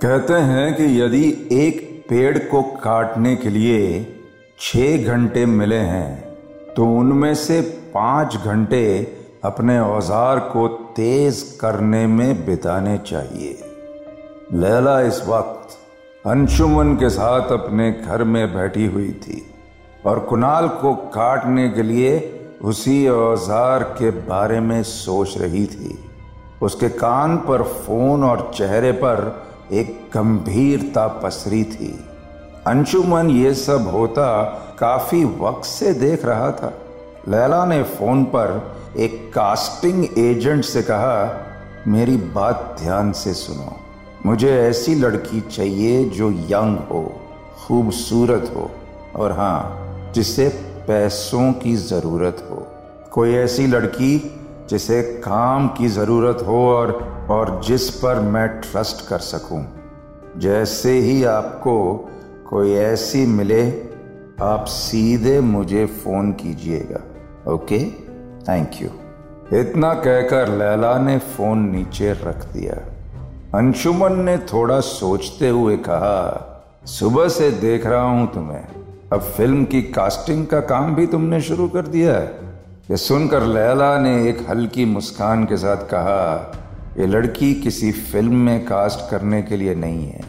कहते हैं कि यदि एक पेड़ को काटने के लिए छह घंटे मिले हैं तो उनमें से पाँच घंटे अपने औज़ार को तेज करने में बिताने चाहिए। लैला इस वक्त अंशुमन के साथ अपने घर में बैठी हुई थी और कुणाल को काटने के लिए उसी औज़ार के बारे में सोच रही थी। उसके कान पर फ़ोन और चेहरे पर एक गंभीरता पसरी थी। अंशुमन ये सब होता काफ़ी वक्त से देख रहा था। लैला ने फ़ोन पर एक कास्टिंग एजेंट से कहा, मेरी बात ध्यान से सुनो। मुझे ऐसी लड़की चाहिए जो यंग हो, खूबसूरत हो, और हाँ जिसे पैसों की ज़रूरत हो। कोई ऐसी लड़की जिसे काम की ज़रूरत हो और और जिस पर मैं ट्रस्ट कर सकूँ। जैसे ही आपको कोई ऐसी मिले, आप सीधे मुझे फ़ोन कीजिएगा ओके थैंक यू इतना कहकर लैला ने फ़ोन नीचे रख दिया। अंशुमन ने थोड़ा सोचते हुए कहा, सुबह से देख रहा हूँ तुम्हें। अब फ़िल्म की कास्टिंग का काम भी तुमने शुरू कर दिया है। ये सुनकर लैला ने एक हल्की मुस्कान के साथ कहा, ये लड़की किसी फ़िल्म में कास्ट करने के लिए नहीं है,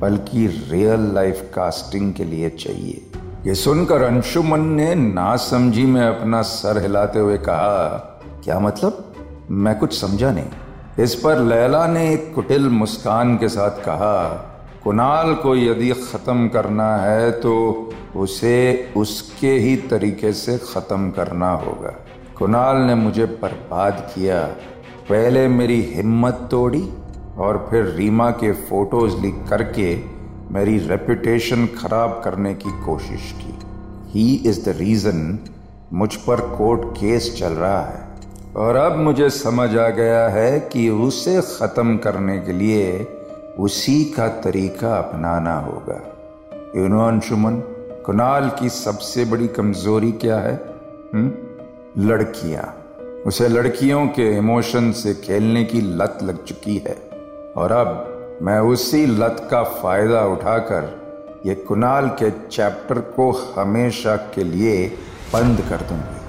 बल्कि रियल लाइफ कास्टिंग के लिए चाहिए। ये सुनकर अंशुमन ने नासमझी में अपना सर हिलाते हुए कहा, क्या मतलब? मैं कुछ समझा नहीं। इस पर लैला ने एक कुटिल मुस्कान के साथ कहा कुणाल को यदि ख़त्म करना है तो उसे उसके ही तरीके से ख़त्म करना होगा। कुणाल ने मुझे बर्बाद किया। पहले मेरी हिम्मत तोड़ी और फिर रीमा के फ़ोटोज़ लिख करके मेरी रेपुटेशन खराब करने की कोशिश की। ही इज़ द रीजन मुझ पर कोर्ट केस चल रहा है। और अब मुझे समझ आ गया है कि उसे खत्म करने के लिए उसी का तरीका अपनाना होगा। यूनो अंशुमन कुणाल की सबसे बड़ी कमज़ोरी क्या है? हुँ? लड़कियाँ। उसे लड़कियों के इमोशन से खेलने की लत लग चुकी है। और अब मैं उसी लत का फ़ायदा उठाकर ये कुणाल के चैप्टर को हमेशा के लिए बंद कर दूँगी।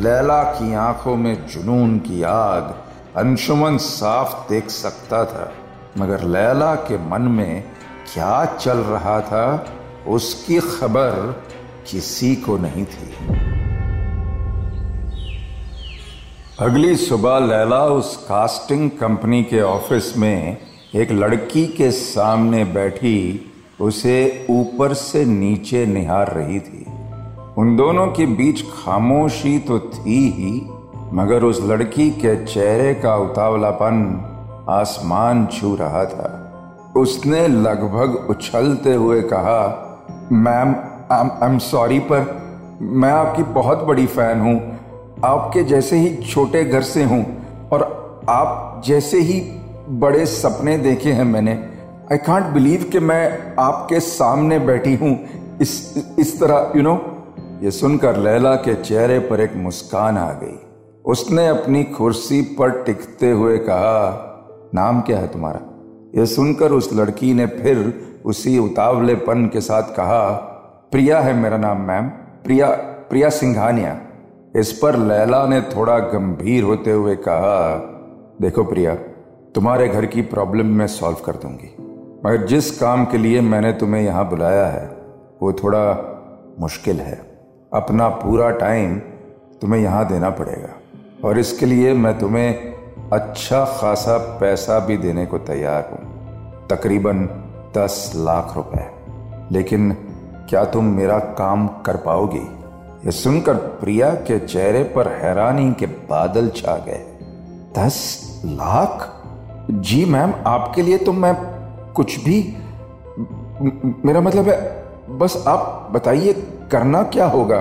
लैला की आँखों में जुनून की आग, अंशुमन साफ़ देख सकता था। मगर लैला के मन में क्या चल रहा था, उसकी खबर किसी को नहीं थी। अगली सुबह लैला उस कास्टिंग कंपनी के ऑफ़िस में एक लड़की के सामने बैठी, उसे ऊपर से नीचे निहार रही थी। उन दोनों के बीच खामोशी तो थी ही, मगर उस लड़की के चेहरे का उतावलापन आसमान छू रहा था। उसने लगभग उछलते हुए कहा, मैम आई एम सॉरी पर मैं आपकी बहुत बड़ी फ़ैन हूँ। आपके जैसे ही छोटे घर से हूँ और आप जैसे ही बड़े सपने देखे हैं मैंने। आई कांट बिलीव कि मैं आपके सामने बैठी हूँ। इस इस तरह यू you नो know? ये सुनकर लैला के चेहरे पर एक मुस्कान आ गई। उसने अपनी कुर्सी पर टिकते हुए कहा नाम क्या है तुम्हारा? यह सुनकर उस लड़की ने फिर उसी उतावलेपन के साथ कहा, प्रिया है मेरा नाम, मैम। प्रिया प्रिया सिंघानिया। इस पर लैला ने थोड़ा गंभीर होते हुए कहा, देखो प्रिया, तुम्हारे घर की प्रॉब्लम मैं सॉल्व कर दूँगी। मगर जिस काम के लिए मैंने तुम्हें यहाँ बुलाया है, वो थोड़ा मुश्किल है। अपना पूरा टाइम तुम्हें यहाँ देना पड़ेगा। और इसके लिए मैं तुम्हें अच्छा खासा पैसा भी देने को तैयार हूँ। तकरीबन दस लाख रुपए। लेकिन क्या तुम मेरा काम कर पाओगी? ये सुनकर प्रिया के चेहरे पर हैरानी के बादल छा गए। दस लाख? जी मैम, आपके लिए तो मैं कुछ भी मेरा मतलब है, बस आप बताइए, करना क्या होगा?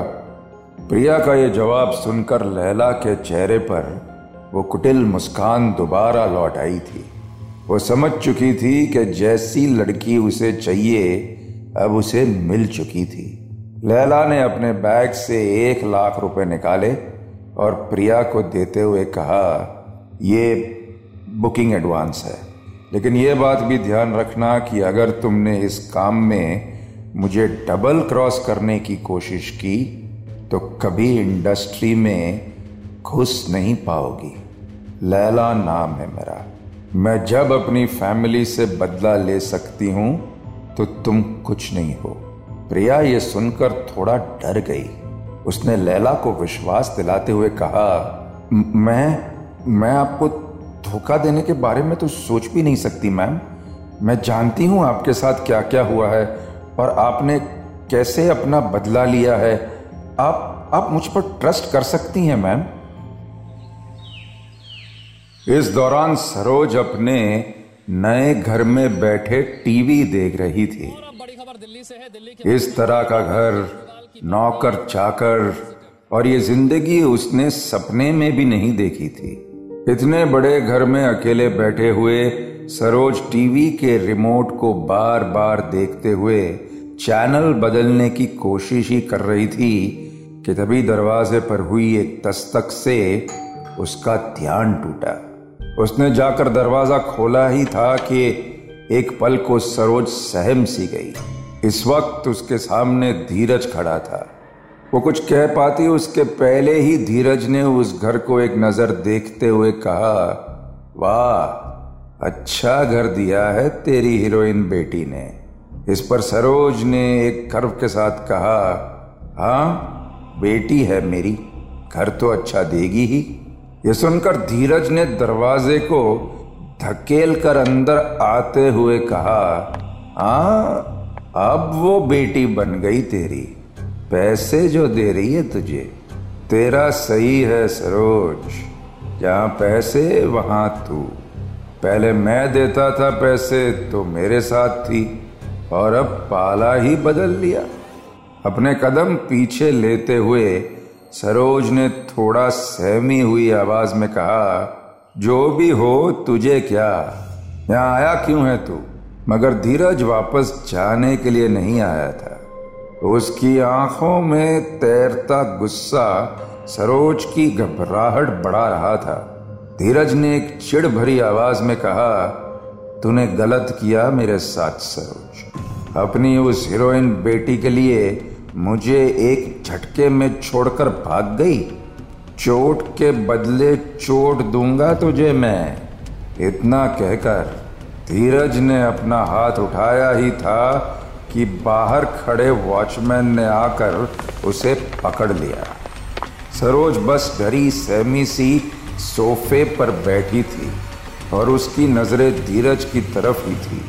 प्रिया का ये जवाब सुनकर लैला के चेहरे पर वो कुटिल मुस्कान दोबारा लौट आई थी। वो समझ चुकी थी कि जैसी लड़की उसे चाहिए, अब उसे मिल चुकी थी। लैला ने अपने बैग से एक लाख रुपए निकाले और प्रिया को देते हुए कहा, ये बुकिंग एडवांस है। लेकिन ये बात भी ध्यान रखना कि अगर तुमने इस काम में मुझे डबल क्रॉस करने की कोशिश की तो कभी इंडस्ट्री में घुस नहीं पाओगी। लैला नाम है मेरा। मैं जब अपनी फैमिली से बदला ले सकती हूँ तो तुम कुछ नहीं हो। प्रिया ये सुनकर थोड़ा डर गई। उसने लैला को विश्वास दिलाते हुए कहा, मैं मैं आपको धोखा देने के बारे में तो सोच भी नहीं सकती, मैम। मैं जानती हूँ आपके साथ क्या क्या हुआ है, और आपने कैसे अपना बदला लिया है। आप आप मुझ पर ट्रस्ट कर सकती हैं, मैम। इस दौरान सरोज अपने नए घर में बैठे टीवी देख रही थी। इस तरह का घर, नौकर, चाकर, और ये ज़िंदगी उसने सपने में भी नहीं देखी थी। इतने बड़े घर में अकेले बैठे हुए सरोज टीवी के रिमोट को बार बार देखते हुए चैनल बदलने की कोशिश ही कर रही थी कि तभी दरवाजे पर हुई एक दस्तक से उसका ध्यान टूटा। उसने जाकर दरवाज़ा खोला ही था कि एक पल को सरोज सहम सी गई। इस वक्त उसके सामने धीरज खड़ा था। वो कुछ कह पाती, उसके पहले ही धीरज ने उस घर को एक नज़र देखते हुए कहा, वाह अच्छा घर दिया है तेरी हीरोइन बेटी ने। इस पर सरोज ने एक गर्व के साथ कहा हाँ बेटी है मेरी, घर तो अच्छा देगी ही। ये सुनकर धीरज ने दरवाजे को धकेल कर अंदर आते हुए कहा हाँ अब वो बेटी बन गई तेरी। पैसे जो दे रही है तुझे, तेरा सही है सरोज। जहाँ पैसे, वहाँ तू। पहले मैं देता था पैसे तो मेरे साथ थी, और अब पाला ही बदल लिया। अपने कदम पीछे लेते हुए सरोज ने थोड़ा सहमी हुई आवाज़ में कहा, जो भी हो, तुझे क्या? यहाँ आया क्यों है तू? मगर धीरज वापस जाने के लिए नहीं आया था। उसकी आँखों में तैरता गुस्सा सरोज की घबराहट बढ़ा रहा था। धीरज ने एक चिड़ भरी आवाज़ में कहा, तूने गलत किया मेरे साथ, सरोज। अपनी उस हीरोइन बेटी के लिए मुझे एक झटके में छोड़कर भाग गई। चोट के बदले चोट दूँगा तुझे मैं, इतना कहकर धीरज ने अपना हाथ उठाया ही था कि बाहर खड़े वॉचमैन ने आकर उसे पकड़ लिया। सरोज बस डरी सहमी सी सोफे पर बैठी थी और उसकी नज़रें धीरज की तरफ़ ही थी।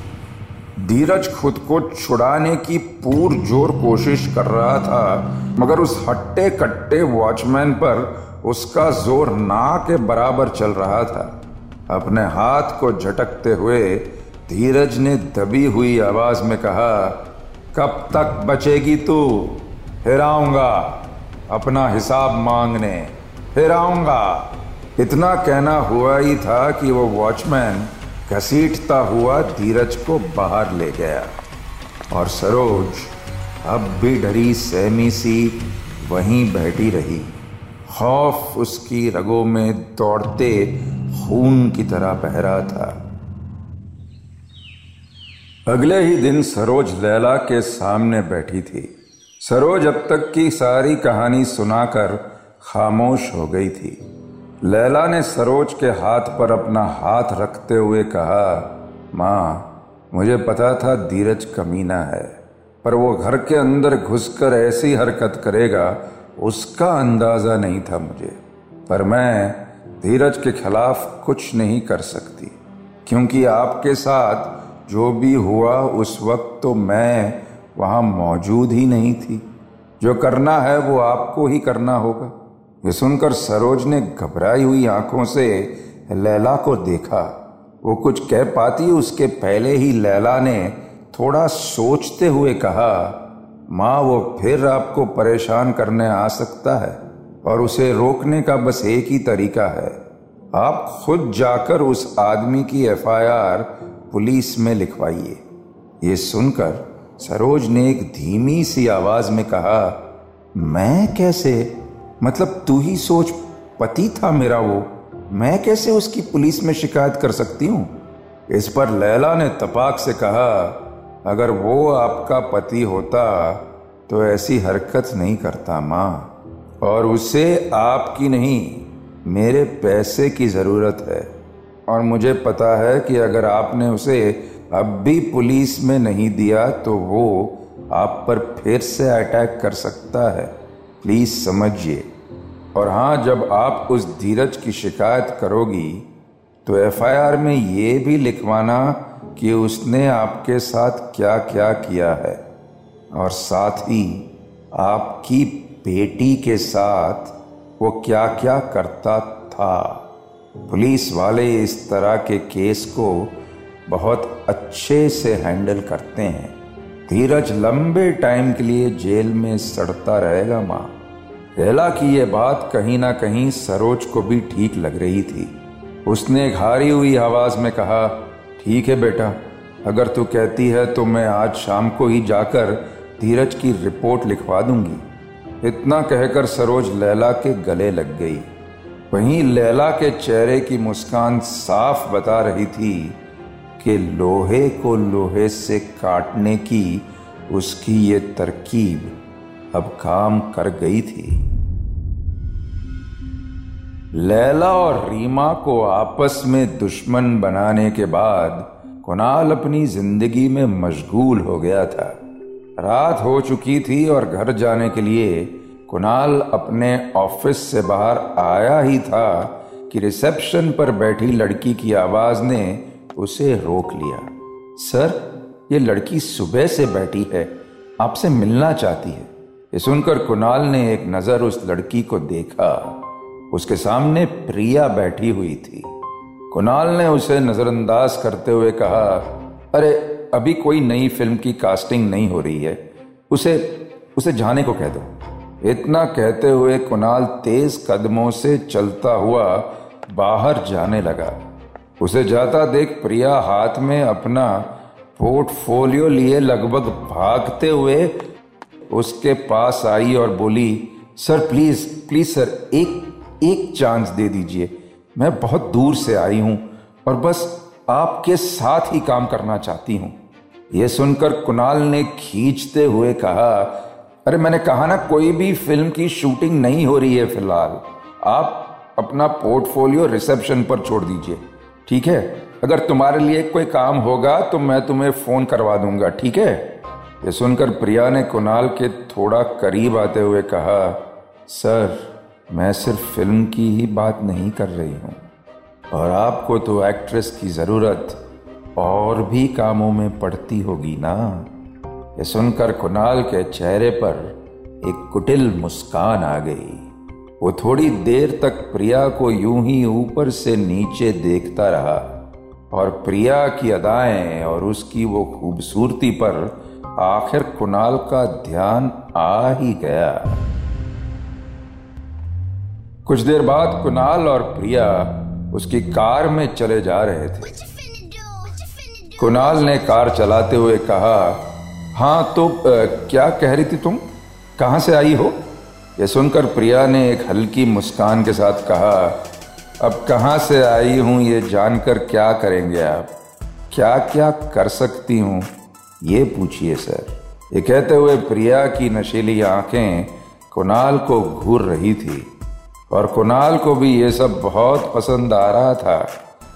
धीरज खुद को छुड़ाने की पूर ज़ोर कोशिश कर रहा था, मगर उस हट्टे कट्टे वॉचमैन पर उसका ज़ोर ना के बराबर चल रहा था। अपने हाथ को झटकते हुए धीरज ने दबी हुई आवाज़ में कहा, कब तक बचेगी तू? फिर आऊँगा अपना हिसाब मांगने। फिर आऊँगा इतना कहना हुआ ही था कि वो वॉचमैन घसीटता हुआ धीरज को बाहर ले गया। और सरोज अब भी डरी सहमी सी वहीं बैठी रही। खौफ उसकी रगों में दौड़ते खून की तरह बह रहा था। अगले ही दिन सरोज लैला के सामने बैठी थी। सरोज अब तक की सारी कहानी सुनाकर खामोश हो गई थी। लैला ने सरोज के हाथ पर अपना हाथ रखते हुए कहा, माँ, मुझे पता था धीरज कमीना है, पर वो घर के अंदर घुसकर ऐसी हरकत करेगा, उसका अंदाज़ा नहीं था मुझे। पर मैं धीरज के खिलाफ कुछ नहीं कर सकती, क्योंकि आपके साथ जो भी हुआ उस वक्त तो मैं वहाँ मौजूद ही नहीं थी। जो करना है वो आपको ही करना होगा। ये सुनकर सरोज ने घबराई हुई आँखों से लैला को देखा। वो कुछ कह पाती उसके पहले ही लैला ने थोड़ा सोचते हुए कहा, माँ, वो फिर आपको परेशान करने आ सकता है और उसे रोकने का बस एक ही तरीका है। आप खुद जाकर उस आदमी की एफआईआर पुलिस में लिखवाइए। ये सुनकर सरोज ने एक धीमी सी आवाज़ में कहा, मैं कैसे मतलब तू ही सोच, पति था मेरा वो, मैं कैसे उसकी पुलिस में शिकायत कर सकती हूँ? इस पर लैला ने तपाक से कहा, अगर वो आपका पति होता तो ऐसी हरकत नहीं करता माँ। और उसे आपकी नहीं, मेरे पैसे की ज़रूरत है। और मुझे पता है कि अगर आपने उसे अब भी पुलिस में नहीं दिया तो वो आप पर फिर से अटैक कर सकता है। प्लीज़ समझिए। और हाँ जब आप उस धीरज की शिकायत करोगी तो एफआईआर में ये भी लिखवाना कि उसने आपके साथ क्या क्या किया है। और साथ ही आपकी बेटी के साथ वो क्या क्या करता था। पुलिस वाले इस तरह के केस को बहुत अच्छे से हैंडल करते हैं। धीरज लंबे टाइम के लिए जेल में सड़ता रहेगा माँ। रेला की यह बात कहीं ना कहीं सरोज को भी ठीक लग रही थी। उसने हारी हुई आवाज़ में कहा, ठीक है बेटा, अगर तू कहती है तो मैं आज शाम को ही जाकर धीरज की रिपोर्ट लिखवा दूँगी। इतना कहकर सरोज लैला के गले लग गई। वहीं लैला के चेहरे की मुस्कान साफ़ बता रही थी कि लोहे को लोहे से काटने की उसकी ये तरकीब अब काम कर गई थी। लैला और रीमा को आपस में दुश्मन बनाने के बाद कुणाल अपनी ज़िंदगी में मशगूल हो गया था। रात हो चुकी थी और घर जाने के लिए कुणाल अपने ऑफ़िस से बाहर आया ही था कि रिसेप्शन पर बैठी लड़की की आवाज़ ने उसे रोक लिया। सर, ये लड़की सुबह से बैठी है, आपसे मिलना चाहती है। ये सुनकर कुणाल ने एक नज़र उस लड़की को देखा। उसके सामने प्रिया बैठी हुई थी। कुणाल ने उसे नजरअंदाज करते हुए कहा, अरे, अभी कोई नई फ़िल्म की कास्टिंग नहीं हो रही है। उसे उसे जाने को कह दो। इतना कहते हुए कुणाल तेज कदमों से चलता हुआ बाहर जाने लगा। उसे जाता देख प्रिया हाथ में अपना पोर्टफोलियो लिए लगभग भागते हुए उसके पास आई और बोली, सर, प्लीज़ प्लीज़ सर, एक एक चांस दे दीजिए। मैं बहुत दूर से आई हूँ और बस आपके साथ ही काम करना चाहती हूँ। यह सुनकर कुणाल ने खींचते हुए कहा, अरे, मैंने कहा ना, कोई भी फ़िल्म की शूटिंग नहीं हो रही है फ़िलहाल। आप अपना पोर्टफोलियो रिसेप्शन पर छोड़ दीजिए। ठीक है? अगर तुम्हारे लिए कोई काम होगा तो मैं तुम्हें फ़ोन करवा दूँगा, ठीक है? ये सुनकर प्रिया ने कुणाल के थोड़ा करीब आते हुए कहा, सर, मैं सिर्फ़ फ़िल्म की ही बात नहीं कर रही हूँ, और आपको तो एक्ट्रेस की ज़रूरत और भी कामों में पड़ती होगी ना? ये सुनकर कुणाल के चेहरे पर एक कुटिल मुस्कान आ गई। वो थोड़ी देर तक प्रिया को यूँ ही ऊपर से नीचे देखता रहा और प्रिया की अदाएँ और उसकी वो खूबसूरती पर आखिर कुणाल का ध्यान आ ही गया। कुछ देर बाद कुणाल और प्रिया उसकी कार में चले जा रहे थे। कुणाल ने कार चलाते हुए कहा हाँ तो आ, क्या कह रही थी तुम? कहाँ से आई हो? यह सुनकर प्रिया ने एक हल्की मुस्कान के साथ कहा, अब कहाँ से आई हूँ ये जानकर क्या करेंगे आप? क्या क्या कर सकती हूँ? ये पूछिए सर। ये कहते हुए प्रिया की नशीली आँखें कुणाल को घूर रही थी और कुणाल को भी ये सब बहुत पसंद आ रहा था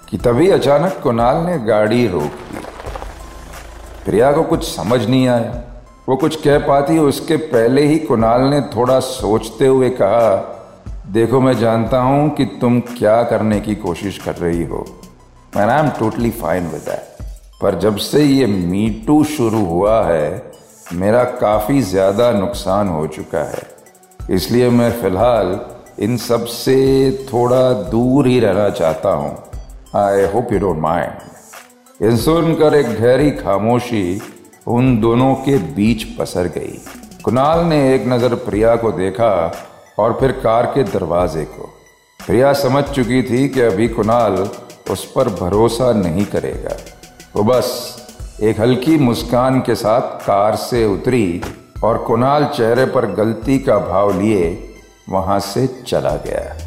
कि तभी अचानक कुणाल ने गाड़ी रोक दी प्रिया को कुछ समझ नहीं आया। वो कुछ कह पाती, उसके पहले ही कुणाल ने थोड़ा सोचते हुए कहा, देखो, मैं जानता हूँ कि तुम क्या करने की कोशिश कर रही हो। मैं I am totally fine with that पर जब से ये मीटू शुरू हुआ है, मेरा काफ़ी ज़्यादा नुकसान हो चुका है। इसलिए मैं फ़िलहाल इन सबसे थोड़ा दूर ही रहना चाहता हूँ। I hope you don't mind इन सुनकर एक गहरी खामोशी उन दोनों के बीच पसर गई। कुणाल ने एक नज़र प्रिया को देखा और फिर कार के दरवाजे को। प्रिया समझ चुकी थी कि अभी कुणाल उस पर भरोसा नहीं करेगा। वो बस एक हल्की मुस्कान के साथ कार से उतरी और कुणाल चेहरे पर गलती का भाव लिए वहाँ से चला गया।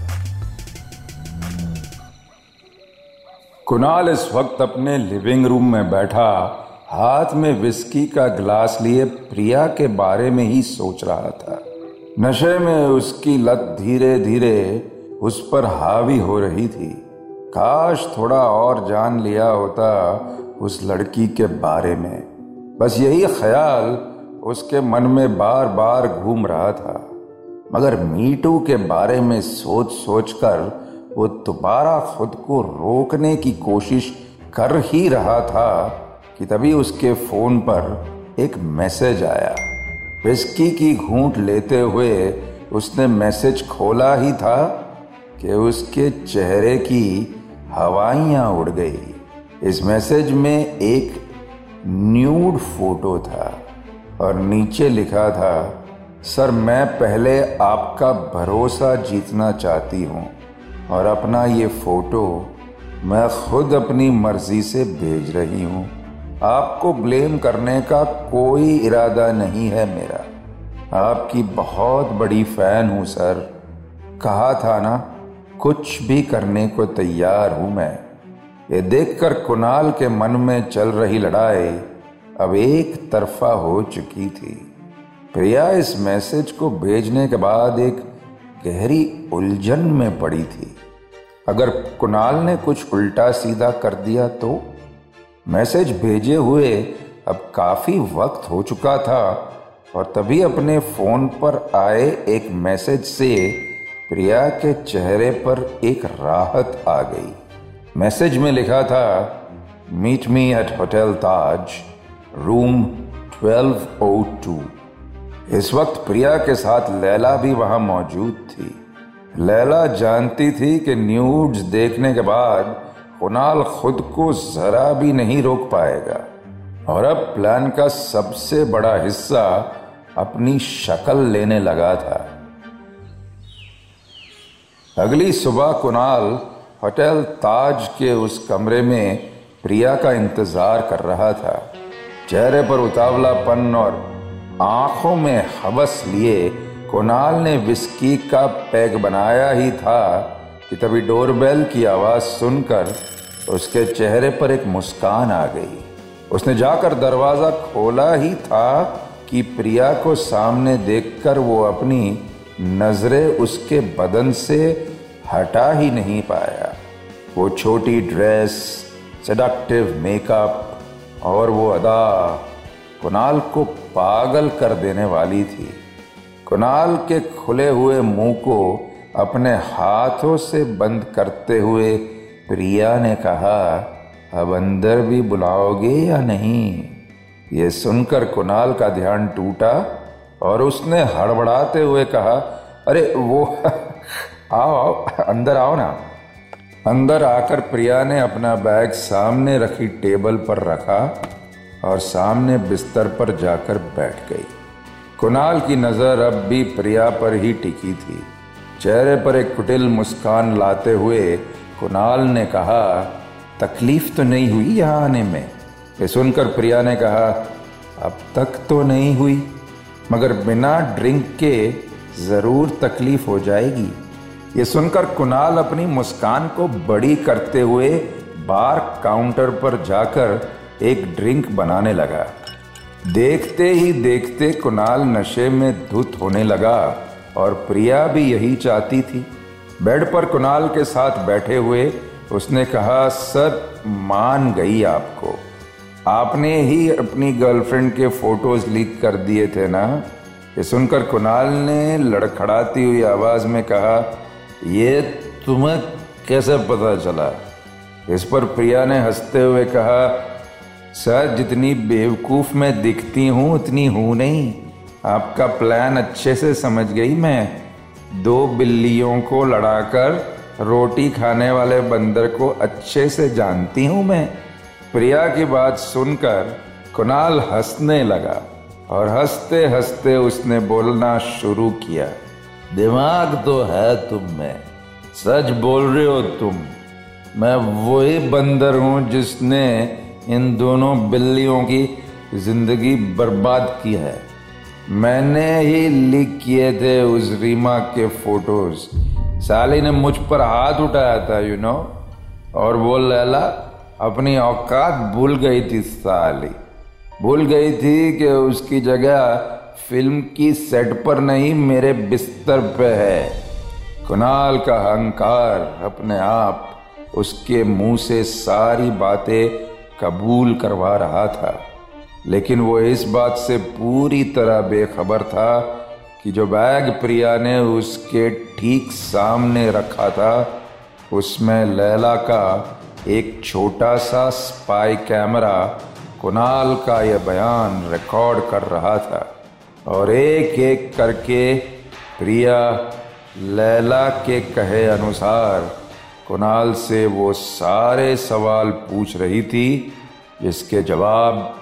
कुणाल इस वक्त अपने लिविंग रूम में बैठा हाथ में विस्की का ग्लास लिए प्रिया के बारे में ही सोच रहा था। नशे में उसकी लत धीरे धीरे उस पर हावी हो रही थी। काश थोड़ा और जान लिया होता उस लड़की के बारे में। बस यही ख्याल उसके मन में बार बार घूम रहा था। मगर मीटू के बारे में सोच सोच कर वो दोबारा खुद को रोकने की कोशिश कर ही रहा था। कि तभी उसके फ़ोन पर एक मैसेज आया। विस्की की घूंट लेते हुए उसने मैसेज खोला ही था कि उसके चेहरे की हवाइयाँ उड़ गई। इस मैसेज में एक न्यूड फ़ोटो था और नीचे लिखा था, सर, मैं पहले आपका भरोसा जीतना चाहती हूँ और अपना ये फ़ोटो मैं खुद अपनी मर्ज़ी से भेज रही हूँ। आपको ब्लेम करने का कोई इरादा नहीं है मेरा। आपकी बहुत बड़ी फ़ैन हूँ, सर। कहा था ना, कुछ भी करने को तैयार हूँ मैं। ये देखकर कुणाल के मन में चल रही लड़ाई अब एक तरफा हो चुकी थी। प्रिया इस मैसेज को भेजने के बाद एक गहरी उलझन में पड़ी थी। अगर कुणाल ने कुछ उल्टा सीधा कर दिया तो? मैसेज भेजे हुए अब काफ़ी वक्त हो चुका था और तभी अपने फ़ोन पर आए एक मैसेज से प्रिया के चेहरे पर एक राहत आ गई। मैसेज में लिखा था meet me at hotel Taj room 1202 इस वक्त प्रिया के साथ लैला भी वहाँ मौजूद थी। लैला जानती थी कि न्यूज़ देखने के बाद कुणाल खुद को जरा भी नहीं रोक पाएगा। और अब प्लान का सबसे बड़ा हिस्सा अपनी शक्ल लेने लगा था। अगली सुबह कुणाल होटल ताज के उस कमरे में प्रिया का इंतज़ार कर रहा था। चेहरे पर उतावलापन और आँखों में हवस लिए कुणाल ने विस्की का पैग बनाया ही था। कि तभी डोरबेल की आवाज़ सुनकर उसके चेहरे पर एक मुस्कान आ गई। उसने जाकर दरवाज़ा खोला ही था कि प्रिया को सामने देखकर वो अपनी नज़रें उसके बदन से हटा ही नहीं पाया। वो छोटी ड्रेस सेडक्टिव मेकअप और वो अदा कुणाल को पागल कर देने वाली थी। कुणाल के खुले हुए मुँह को अपने हाथों से बंद करते हुए प्रिया ने कहा, अब अंदर भी बुलाओगे या नहीं? ये सुनकर कुणाल का ध्यान टूटा और उसने हड़बड़ाते हुए कहा, अरे वो, आओ आओ, अंदर आओ ना। अंदर आकर प्रिया ने अपना बैग सामने रखी टेबल पर रखा और सामने बिस्तर पर जाकर बैठ गई। कुणाल की नज़र अब भी प्रिया पर ही टिकी थी। चेहरे पर एक कुटिल मुस्कान लाते हुए कुणाल ने कहा, तकलीफ़ तो नहीं हुई यहाँ आने में? ये सुनकर प्रिया ने कहा, अब तक तो नहीं हुई, मगर बिना ड्रिंक के ज़रूर तकलीफ़ हो जाएगी। ये सुनकर कुणाल अपनी मुस्कान को बड़ी करते हुए बार काउंटर पर जाकर एक ड्रिंक बनाने लगा। देखते ही देखते कुणाल नशे में धुत होने लगा। और प्रिया भी यही चाहती थी। बेड पर कुणाल के साथ बैठे हुए उसने कहा, सर, मान गई आपको। आपने ही अपनी गर्लफ्रेंड के फ़ोटोज़ लीक कर दिए थे ना? ये सुनकर कुणाल ने लड़खड़ाती हुई आवाज़ में कहा, ये तुम्हें कैसे पता चला? इस पर प्रिया ने हँसते हुए कहा, सर, जितनी बेवकूफ़ मैं दिखती हूँ, उतनी हूँ नहीं। आपका प्लान अच्छे से समझ गई मैं। दो बिल्लियों को लड़ाकर रोटी खाने वाले बंदर को अच्छे से जानती हूँ मैं। प्रिया की बात सुनकर कुणाल हंसने लगा और हँसते हँसते उसने बोलना शुरू किया, दिमाग तो है तुम में, सच बोल रहे हो तुम। मैं वही बंदर हूँ जिसने इन दोनों बिल्लियों की ज़िंदगी बर्बाद की है। मैंने ही लीक किए थे उस रीमा के फ़ोटोज़। साली ने मुझ पर हाथ उठाया था यू नो और वो लैला अपनी औकात भूल गई थी साली। भूल गई थी कि उसकी जगह फ़िल्म की सेट पर नहीं, मेरे बिस्तर पे है। कुणाल का अहंकार अपने आप उसके मुँह से सारी बातें कबूल करवा रहा था। लेकिन वो इस बात से पूरी तरह बेखबर था कि जो बैग प्रिया ने उसके ठीक सामने रखा था, उसमें लैला का एक छोटा सा स्पाई कैमरा कुणाल का यह बयान रिकॉर्ड कर रहा था। और एक एक करके प्रिया लैला के कहे अनुसार कुणाल से वो सारे सवाल पूछ रही थी, जिसके जवाब